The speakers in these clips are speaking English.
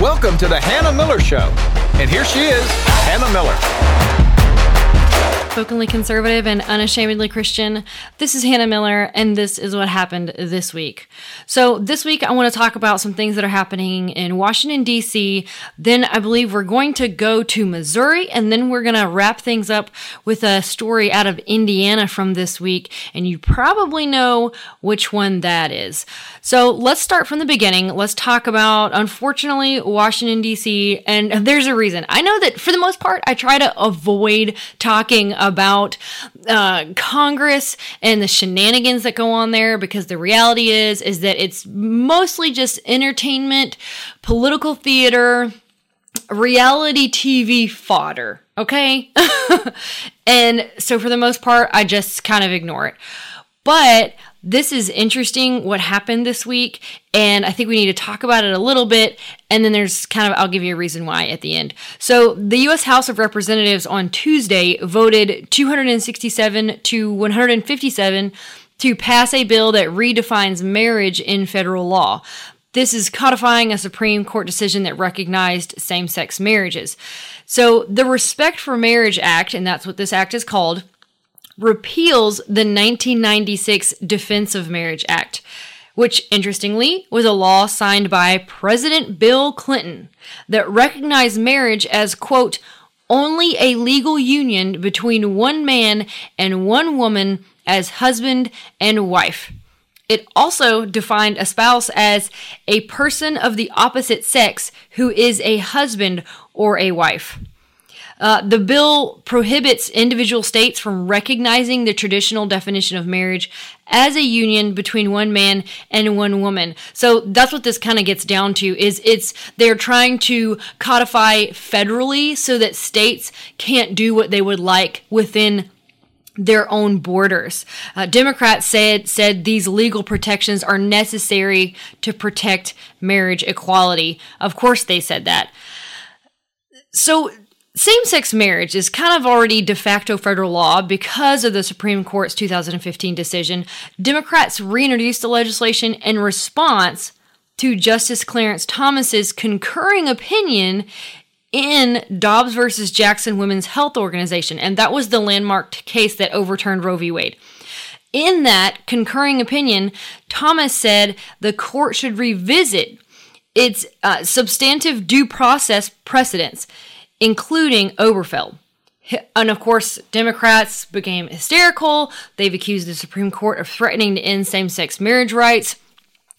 Welcome to the Hannah Miller Show. And here she is, Hannah Miller. Vocally conservative and unashamedly Christian. This is Hannah Miller, and this is what happened this week. So, this week I want to talk about some things that are happening in Washington, D.C. Then I believe we're going to go to Missouri, and then we're going to wrap things up with a story out of Indiana from this week. And you probably know which one that is. So, let's start from the beginning. Let's talk about, unfortunately, Washington, D.C. And there's a reason. I know that for the most part, I try to avoid talking about uh, Congress and the shenanigans that go on there because the reality is is that it's mostly just entertainment, political theater, reality TV fodder. Okay, and so for the most part, I just kind of ignore it. But this is interesting what happened this week, and I think we need to talk about it a little bit. And then there's kind of, I'll give you a reason why at the end. So, the U.S. House of Representatives on Tuesday voted 267 to 157 to pass a bill that redefines marriage in federal law. This is codifying a Supreme Court decision that recognized same sex marriages. So, the Respect for Marriage Act, and that's what this act is called, repeals the 1996 Defense of Marriage Act, which interestingly was a law signed by President Bill Clinton that recognized marriage as, quote, only a legal union between one man and one woman as husband and wife. It also defined a spouse as a person of the opposite sex who is a husband or a wife. Uh, the bill prohibits individual states from recognizing the traditional definition of marriage as a union between one man and one woman. So that's what this kind of gets down to is it's they're trying to codify federally so that states can't do what they would like within their own borders. Uh, Democrats said said these legal protections are necessary to protect marriage equality. Of course, they said that. So same sex marriage is kind of already de facto federal law because of the Supreme Court's 2015 decision. Democrats reintroduced the legislation in response to Justice Clarence Thomas's concurring opinion in Dobbs versus Jackson Women's Health Organization, and that was the landmark case that overturned Roe v. Wade. In that concurring opinion, Thomas said the court should revisit its uh, substantive due process precedents including Obergefell. And of course, Democrats became hysterical. They've accused the Supreme Court of threatening to end same sex marriage rights.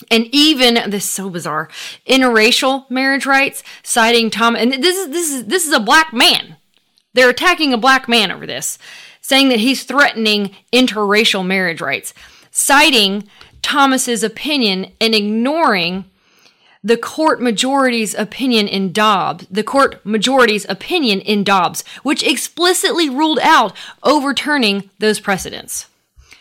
And even this is so bizarre, interracial marriage rights, citing Tom and this is this is this is a black man. They're attacking a black man over this, saying that he's threatening interracial marriage rights, citing Thomas's opinion and ignoring the court majority's opinion in Dobbs, the court majority's opinion in Dobbs, which explicitly ruled out overturning those precedents.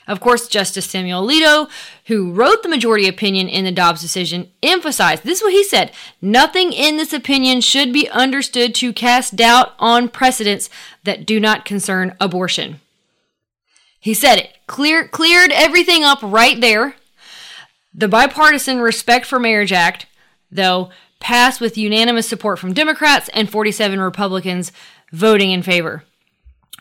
Of course, Justice Samuel Alito, who wrote the majority opinion in the Dobbs decision, emphasized this is what he said nothing in this opinion should be understood to cast doubt on precedents that do not concern abortion. He said it, clear, cleared everything up right there. The Bipartisan Respect for Marriage Act though, passed with unanimous support from Democrats and 47 Republicans voting in favor.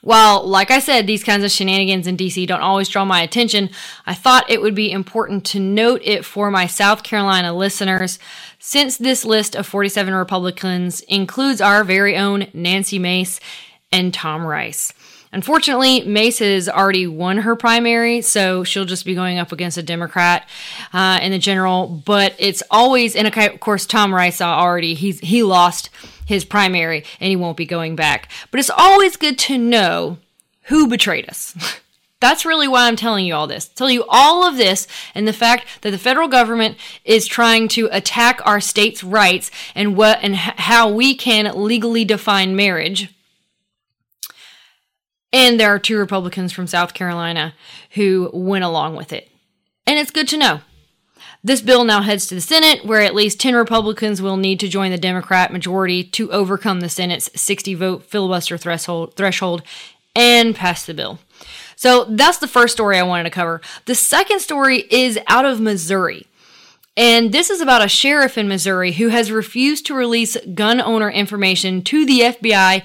While, like I said, these kinds of shenanigans in DC don't always draw my attention, I thought it would be important to note it for my South Carolina listeners, since this list of 47 Republicans includes our very own Nancy Mace and Tom Rice. Unfortunately, Mace has already won her primary, so she'll just be going up against a Democrat uh, in the general. But it's always, and of course, Tom Rice already he's he lost his primary and he won't be going back. But it's always good to know who betrayed us. That's really why I'm telling you all this. Tell you all of this and the fact that the federal government is trying to attack our states' rights and what and how we can legally define marriage and there are two Republicans from South Carolina who went along with it. And it's good to know. This bill now heads to the Senate, where at least 10 Republicans will need to join the Democrat majority to overcome the Senate's 60 vote filibuster threshold, threshold and pass the bill. So that's the first story I wanted to cover. The second story is out of Missouri. And this is about a sheriff in Missouri who has refused to release gun owner information to the FBI,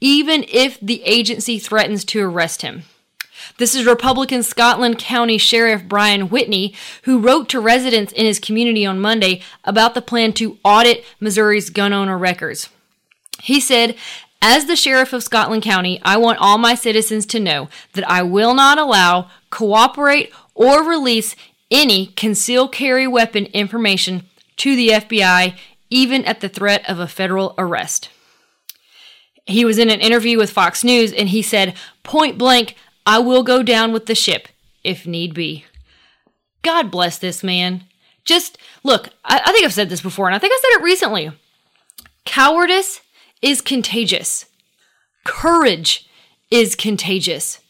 even if the agency threatens to arrest him. This is Republican Scotland County Sheriff Brian Whitney, who wrote to residents in his community on Monday about the plan to audit Missouri's gun owner records. He said, as the Sheriff of Scotland County, I want all my citizens to know that I will not allow, cooperate, or release any concealed carry weapon information to the FBI, even at the threat of a federal arrest. He was in an interview with Fox News and he said, point blank, I will go down with the ship if need be. God bless this man. Just look, I, I, think I've said this before, and I think I said it recently. Cowardice is contagious, courage is contagious.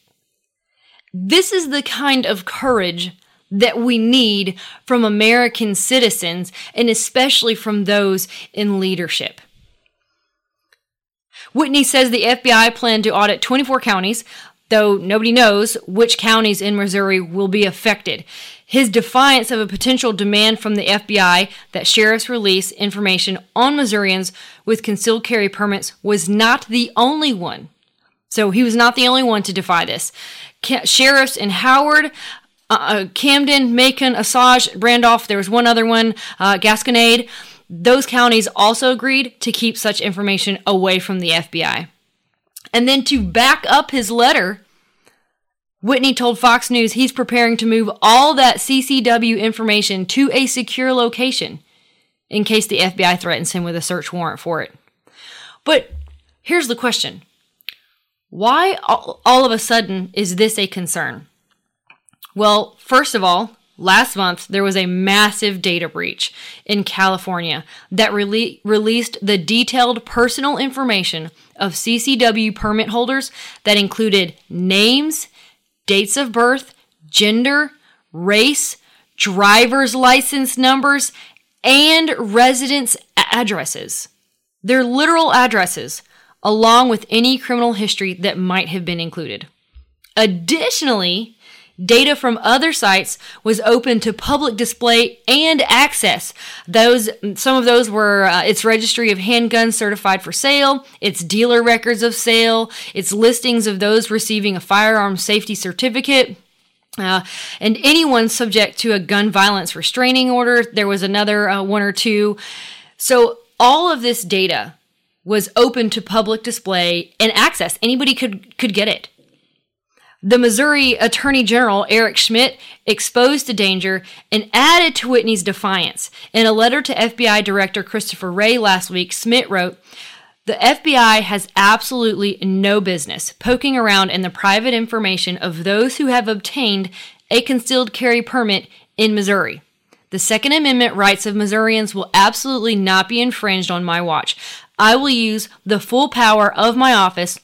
This is the kind of courage that we need from American citizens, and especially from those in leadership. Whitney says the FBI planned to audit 24 counties, though nobody knows which counties in Missouri will be affected. His defiance of a potential demand from the FBI that sheriffs release information on Missourians with concealed carry permits was not the only one. So he was not the only one to defy this. Sheriffs in Howard, uh, uh, Camden, Macon, Osage, Randolph, there was one other one, uh, Gasconade. Those counties also agreed to keep such information away from the FBI. And then to back up his letter, Whitney told Fox News he's preparing to move all that CCW information to a secure location in case the FBI threatens him with a search warrant for it. But here's the question Why all of a sudden is this a concern? Well, first of all, last month there was a massive data breach in California that rele- released the detailed personal information of CCW permit holders that included names, dates of birth, gender, race, driver's license numbers, and residence addresses. Their literal addresses, along with any criminal history that might have been included. Additionally, Data from other sites was open to public display and access. Those, some of those were uh, its registry of handguns certified for sale, its dealer records of sale, its listings of those receiving a firearm safety certificate. Uh, and anyone subject to a gun violence restraining order. There was another uh, one or two. So all of this data was open to public display and access. Anybody could could get it. The Missouri Attorney General, Eric Schmitt, exposed the danger and added to Whitney's defiance. In a letter to FBI Director Christopher Wray last week, Schmitt wrote, the FBI has absolutely no business poking around in the private information of those who have obtained a concealed carry permit in Missouri. The Second Amendment rights of Missourians will absolutely not be infringed on my watch. I will use the full power of my office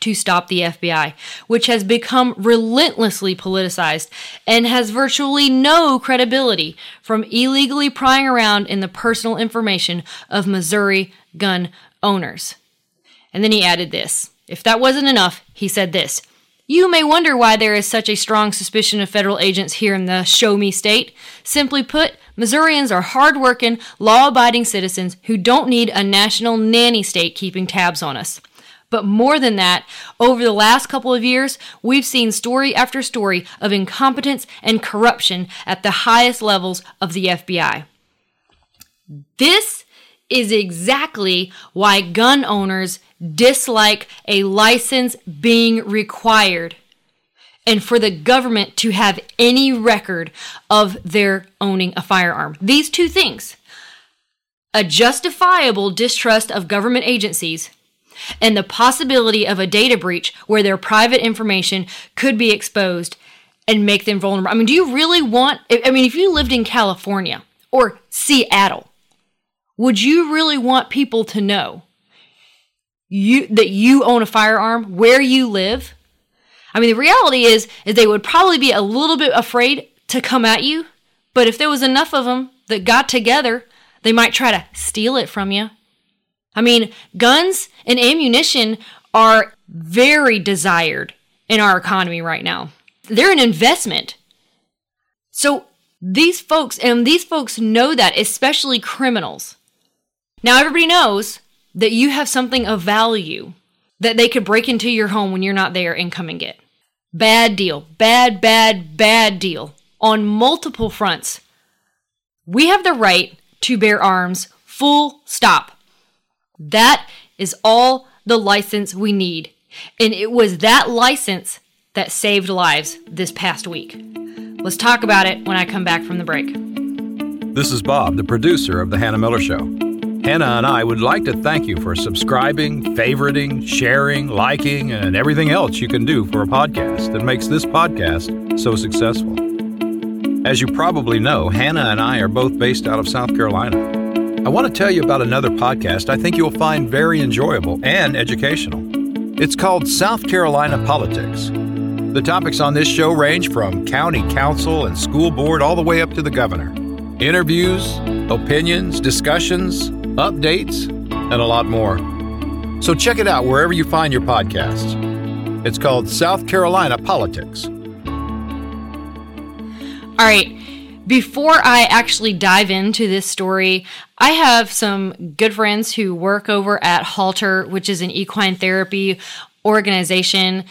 to stop the FBI, which has become relentlessly politicized and has virtually no credibility from illegally prying around in the personal information of Missouri gun owners. And then he added this. If that wasn't enough, he said this. You may wonder why there is such a strong suspicion of federal agents here in the show me state. Simply put, Missourians are hard-working, law-abiding citizens who don't need a national nanny state keeping tabs on us. But more than that, over the last couple of years, we've seen story after story of incompetence and corruption at the highest levels of the FBI. This is exactly why gun owners dislike a license being required and for the government to have any record of their owning a firearm. These two things a justifiable distrust of government agencies and the possibility of a data breach where their private information could be exposed and make them vulnerable. I mean, do you really want, I mean, if you lived in California or Seattle, would you really want people to know you that you own a firearm where you live? I mean, the reality is is they would probably be a little bit afraid to come at you, but if there was enough of them that got together, they might try to steal it from you I mean, guns and ammunition are very desired in our economy right now. They're an investment. So These folks, and these folks know that, especially criminals. Now, everybody knows that you have something of value that they could break into your home when you're not there and come and get. Bad deal. Bad, bad, bad deal. On multiple fronts. We have the right to bear arms, full stop. That is all the license we need. And it was that license that saved lives this past week. Let's talk about it when I come back from the break. This is Bob, the producer of The Hannah Miller Show. Hannah and I would like to thank you for subscribing, favoriting, sharing, liking, and everything else you can do for a podcast that makes this podcast so successful. As you probably know, Hannah and I are both based out of South Carolina. I want to tell you about another podcast I think you'll find very enjoyable and educational. It's called South Carolina Politics. The topics on this show range from county council and school board all the way up to the governor. Interviews, opinions, discussions, updates, and a lot more. So check it out wherever you find your podcasts. It's called South Carolina Politics. All right. Before I actually dive into this story, I have some good friends who work over at Halter, which is an equine therapy organization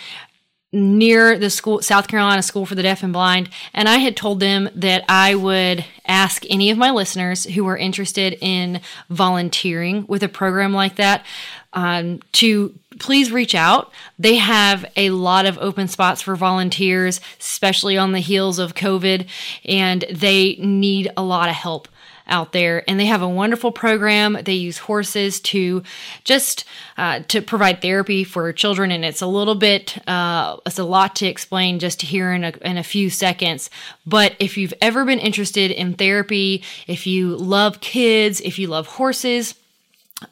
near the school South Carolina School for the Deaf and Blind and I had told them that I would ask any of my listeners who were interested in volunteering with a program like that um, to please reach out. They have a lot of open spots for volunteers, especially on the heels of COVID, and they need a lot of help out there and they have a wonderful program. They use horses to just uh, to provide therapy for children and it's a little bit uh, it's a lot to explain just here in a, in a few seconds. But if you've ever been interested in therapy if you love kids if you love horses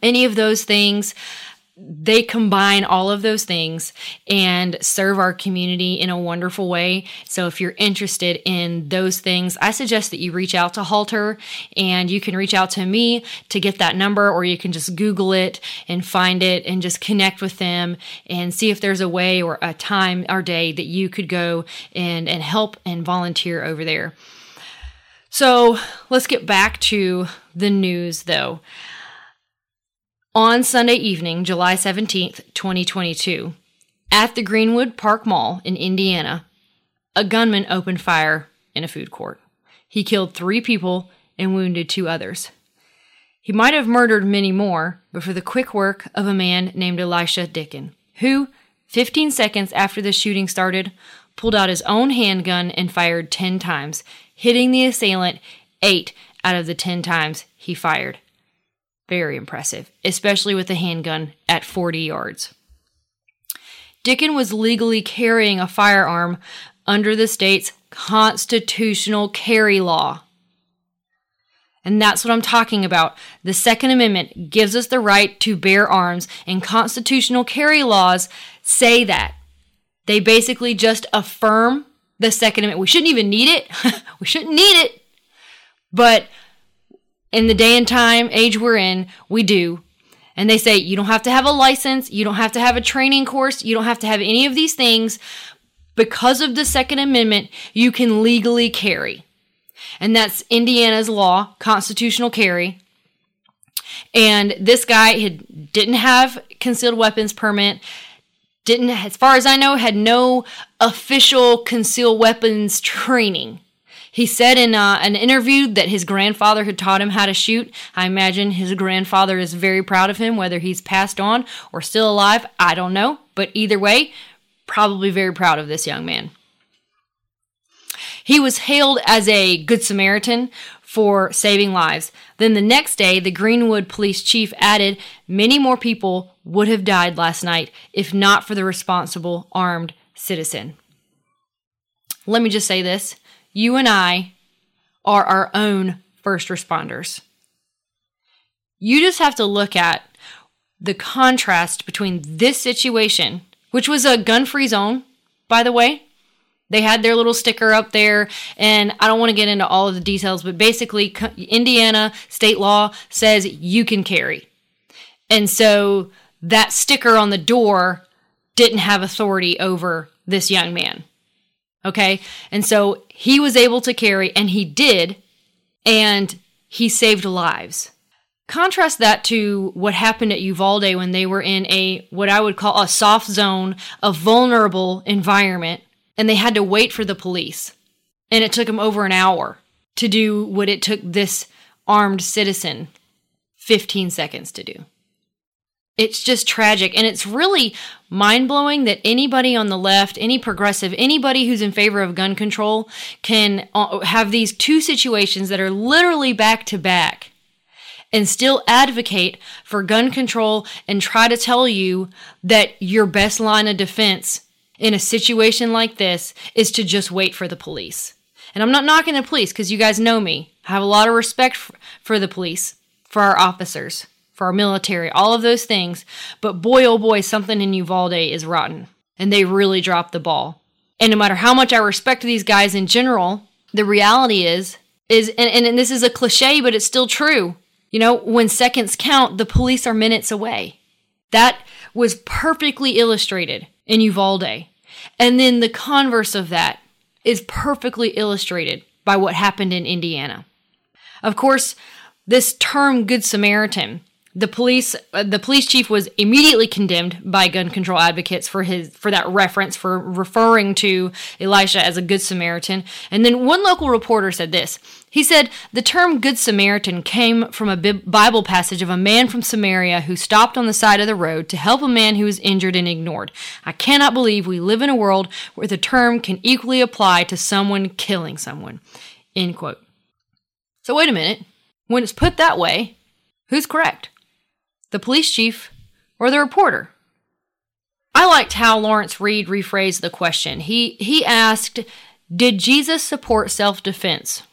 any of those things they combine all of those things and serve our community in a wonderful way. So if you're interested in those things, I suggest that you reach out to Halter and you can reach out to me to get that number or you can just Google it and find it and just connect with them and see if there's a way or a time or day that you could go and, and help and volunteer over there. So let's get back to the news though. On Sunday evening, July 17th, 2022, at the Greenwood Park Mall in Indiana, a gunman opened fire in a food court. He killed three people and wounded two others. He might have murdered many more, but for the quick work of a man named Elisjsha Dicken, who, 15 seconds after the shooting started, pulled out his own handgun and fired 10 times, hitting the assailant eight out of the 10 times he fired. Very impressive, especially with a handgun at 40 yards. Dicken was legally carrying a firearm under the state's constitutional carry law. And that's what I'm talking about. The Second Amendment gives us the right to bear arms, and constitutional carry laws say that. They basically just affirm the Second Amendment. We shouldn't even need it. we shouldn't need it. But in the day and time age we're in, we do. And they say you don't have to have a license, you don't have to have a training course, you don't have to have any of these things. Because of the Second Amendment, you can legally carry. And that's Indiana's law, constitutional carry. And this guy had, didn't have concealed weapons permit, didn't, as far as I know, had no official concealed weapons training. He said in uh, an interview that his grandfather had taught him how to shoot. I imagine his grandfather is very proud of him, whether he's passed on or still alive. I don't know. But either way, probably very proud of this young man. He was hailed as a good Samaritan for saving lives. Then the next day, the Greenwood police chief added many more people would have died last night if not for the responsible armed citizen. Let me just say this you and I are our own first responders. You just have to look at the contrast between this situation, which was a gun free zone, by the way. They had their little sticker up there, and I don't want to get into all of the details, but basically, Indiana state law says you can carry. And so that sticker on the door didn't have authority over this young man. Okay. And so he was able to carry, and he did, and he saved lives. Contrast that to what happened at Uvalde when they were in a, what I would call a soft zone, a vulnerable environment, and they had to wait for the police. And it took them over an hour to do what it took this armed citizen 15 seconds to do. It's just tragic. And it's really mind blowing that anybody on the left, any progressive, anybody who's in favor of gun control can uh, have these two situations that are literally back to back and still advocate for gun control and try to tell you that your best line of defense in a situation like this is to just wait for the police. And I'm not knocking the police because you guys know me. I have a lot of respect for the police, for our officers for our military, all of those things. But boy, oh boy, something in Uvalde is rotten. And they really dropped the ball. And no matter how much I respect these guys in general, the reality is, is and, and, and this is a cliche, but it's still true. You know, when seconds count, the police are minutes away. That was perfectly illustrated in Uvalde. And then the converse of that is perfectly illustrated by what happened in Indiana. Of course, this term Good Samaritan the police, uh, the police chief was immediately condemned by gun control advocates for his for that reference for referring to Elisjsha as a good Samaritan. And then one local reporter said this. He said the term good Samaritan came from a Bible passage of a man from Samaria who stopped on the side of the road to help a man who was injured and ignored. I cannot believe we live in a world where the term can equally apply to someone killing someone. End quote. So wait a minute. When it's put that way, who's correct? The police chief, or the reporter? I liked how Lawrence Reed rephrased the question. He, he asked, Did Jesus support self defense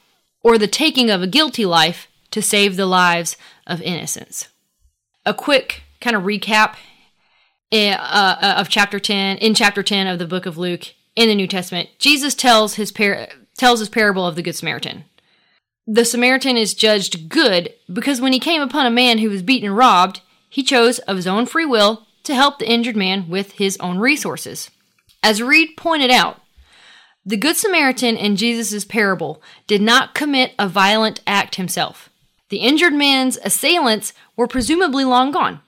or the taking of a guilty life to save the lives of innocents? A quick kind of recap eh, uh, uh, of chapter 10, in chapter 10 of the book of Luke in the New Testament, Jesus tells his, par- tells his parable of the Good Samaritan. The Samaritan is judged good because when he came upon a man who was beaten and robbed, he chose of his own free will to help the injured man with his own resources. As Reed pointed out, the Good Samaritan in Jesus' parable did not commit a violent act himself. The injured man's assailants were presumably long gone.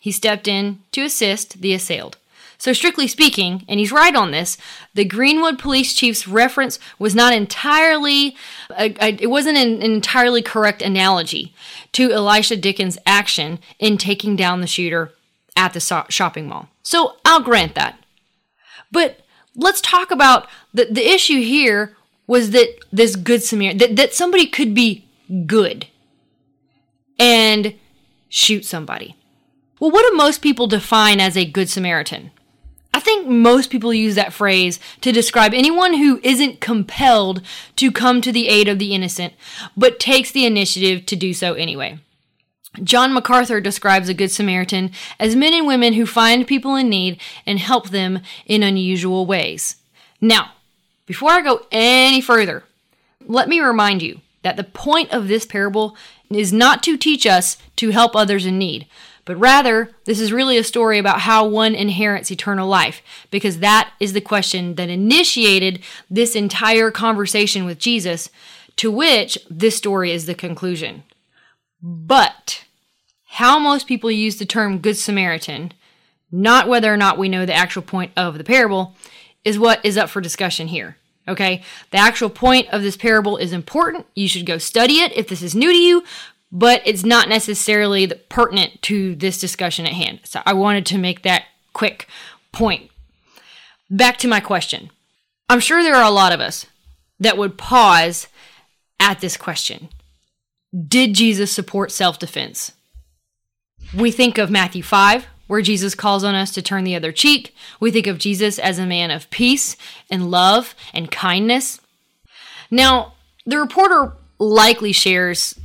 He stepped in to assist the assailed. So, strictly speaking, and he's right on this, the Greenwood police chief's reference was not entirely, uh, a, it wasn't an, an entirely correct analogy to Elisjsha Dickens' action in taking down the shooter at the so- shopping mall. So, I'll grant that. But let's talk about the, the issue here was that this good Samaritan, that, that somebody could be good and shoot somebody. Well, what do most people define as a good Samaritan? I think most people use that phrase to describe anyone who isn't compelled to come to the aid of the innocent, but takes the initiative to do so anyway. John MacArthur describes a Good Samaritan as men and women who find people in need and help them in unusual ways. Now, before I go any further, let me remind you that the point of this parable is not to teach us to help others in need, but rather, this is really a story about how one inherits eternal life, because that is the question that initiated this entire conversation with Jesus, to which this story is the conclusion. But how most people use the term Good Samaritan, not whether or not we know the actual point of the parable, is what is up for discussion here. Okay, the actual point of this parable is important. You should go study it if this is new to you, but it's not necessarily pertinent to this discussion at hand. So I wanted to make that quick point. Back to my question. I'm sure there are a lot of us that would pause at this question Did Jesus support self defense? We think of Matthew 5, where Jesus calls on us to turn the other cheek. We think of Jesus as a man of peace and love and kindness. Now, the reporter likely shares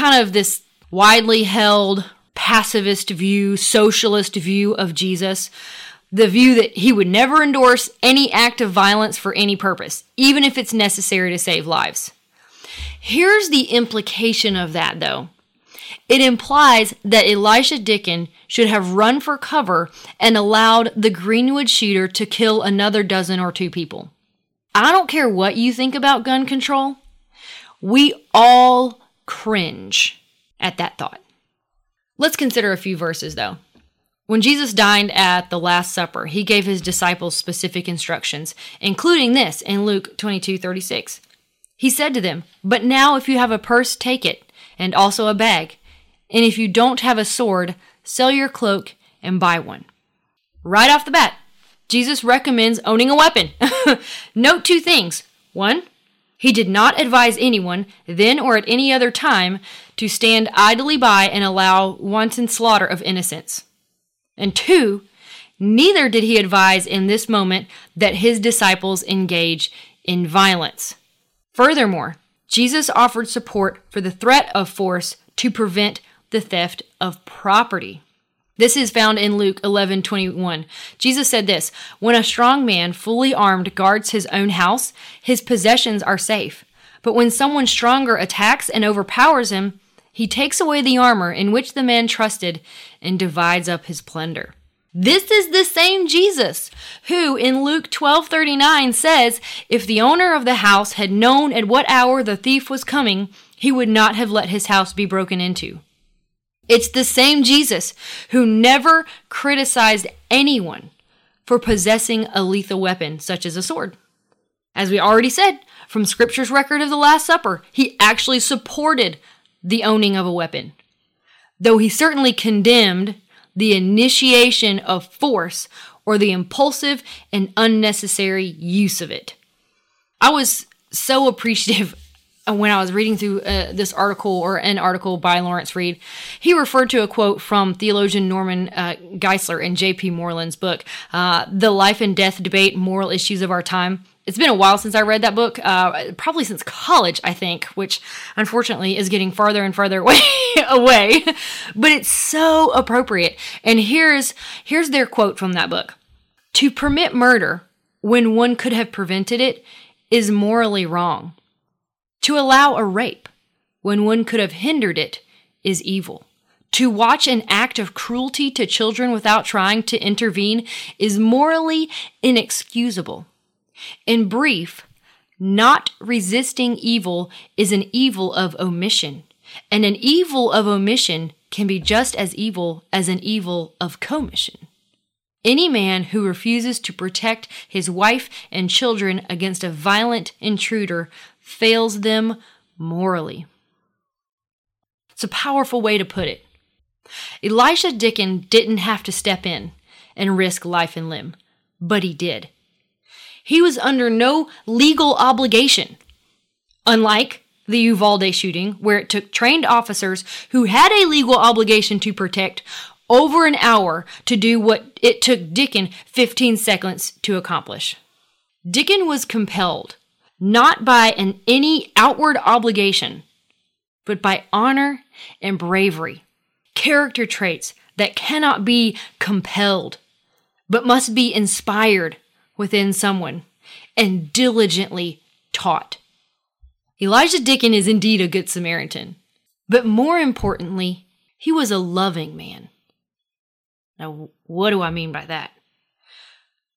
kind of this widely held pacifist view, socialist view of Jesus. The view that he would never endorse any act of violence for any purpose, even if it's necessary to save lives. Here's the implication of that, though. It implies that Elisjsha Dicken should have run for cover and allowed the Greenwood shooter to kill another dozen or two people. I don't care what you think about gun control, we all cringe at that thought. Let's consider a few verses though. When Jesus dined at the Last Supper, he gave his disciples specific instructions, including this in Luke 22 36. He said to them, But now if you have a purse, take it, and also a bag. And if you don't have a sword, sell your cloak and buy one. Right off the bat, Jesus recommends owning a weapon. Note two things. One, he did not advise anyone, then or at any other time, to stand idly by and allow wanton slaughter of innocents. And two, neither did he advise in this moment that his disciples engage in violence. Furthermore, Jesus offered support for the threat of force to prevent the theft of property. This is found in Luke 11 21. Jesus said this When a strong man, fully armed, guards his own house, his possessions are safe. But when someone stronger attacks and overpowers him, he takes away the armor in which the man trusted and divides up his plunder. This is the same Jesus who in Luke 12:39 says, "If the owner of the house had known at what hour the thief was coming, he would not have let his house be broken into." It's the same Jesus who never criticized anyone for possessing a lethal weapon such as a sword. As we already said, from scripture's record of the Last Supper, he actually supported the owning of a weapon. Though he certainly condemned the initiation of force or the impulsive and unnecessary use of it. I was so appreciative when I was reading through uh, this article or an article by Lawrence Reed. He referred to a quote from theologian Norman uh, Geisler in J.P. Moreland's book, uh, The Life and Death Debate Moral Issues of Our Time it's been a while since I read that book, uh, probably since college, I think, which unfortunately is getting farther and farther away, away. But it's so appropriate. And here's here's their quote from that book: "To permit murder when one could have prevented it is morally wrong. To allow a rape when one could have hindered it is evil." To watch an act of cruelty to children without trying to intervene is morally inexcusable. In brief, not resisting evil is an evil of omission, and an evil of omission can be just as evil as an evil of commission. Any man who refuses to protect his wife and children against a violent intruder fails them morally. It's a powerful way to put it. Elijah Dicken didn't have to step in and risk life and limb, but he did. He was under no legal obligation. Unlike the Uvalde shooting, where it took trained officers who had a legal obligation to protect over an hour to do what it took Dicken 15 seconds to accomplish. Dicken was compelled not by an any outward obligation, but by honor and bravery, character traits that cannot be compelled, but must be inspired within someone and diligently taught. Elijah Dicken is indeed a good Samaritan, but more importantly, he was a loving man. Now, what do I mean by that?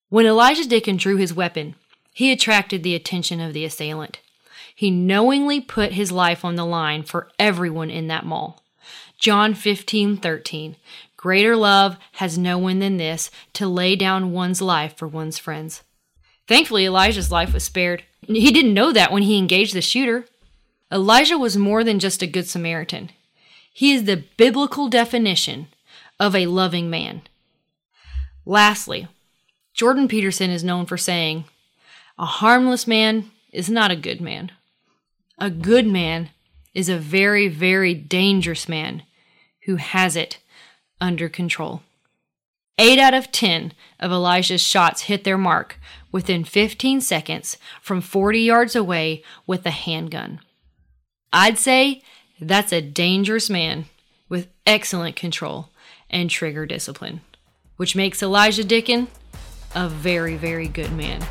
When Elijah Dicken drew his weapon, he attracted the attention of the assailant. He knowingly put his life on the line for everyone in that mall. John 15, 13. Greater love has no one than this to lay down one's life for one's friends. Thankfully, Elijah's life was spared. He didn't know that when he engaged the shooter. Elijah was more than just a good Samaritan. He is the biblical definition of a loving man. Lastly, Jordan Peterson is known for saying, A harmless man is not a good man. A good man is a very, very dangerous man who has it under control. Eight out of 10 of Elijah's shots hit their mark within 15 seconds from 40 yards away with a handgun. I'd say that's a dangerous man with excellent control and trigger discipline, which makes Elijah Dicken a very, very good man.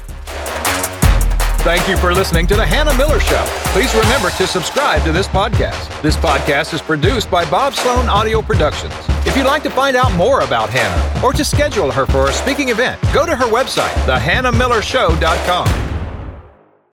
Thank you for listening to The Hannah Miller Show. Please remember to subscribe to this podcast. This podcast is produced by Bob Slone Audio Productions. If you'd like to find out more about Hannah or to schedule her for a speaking event, go to her website, thehannahmillershow.com.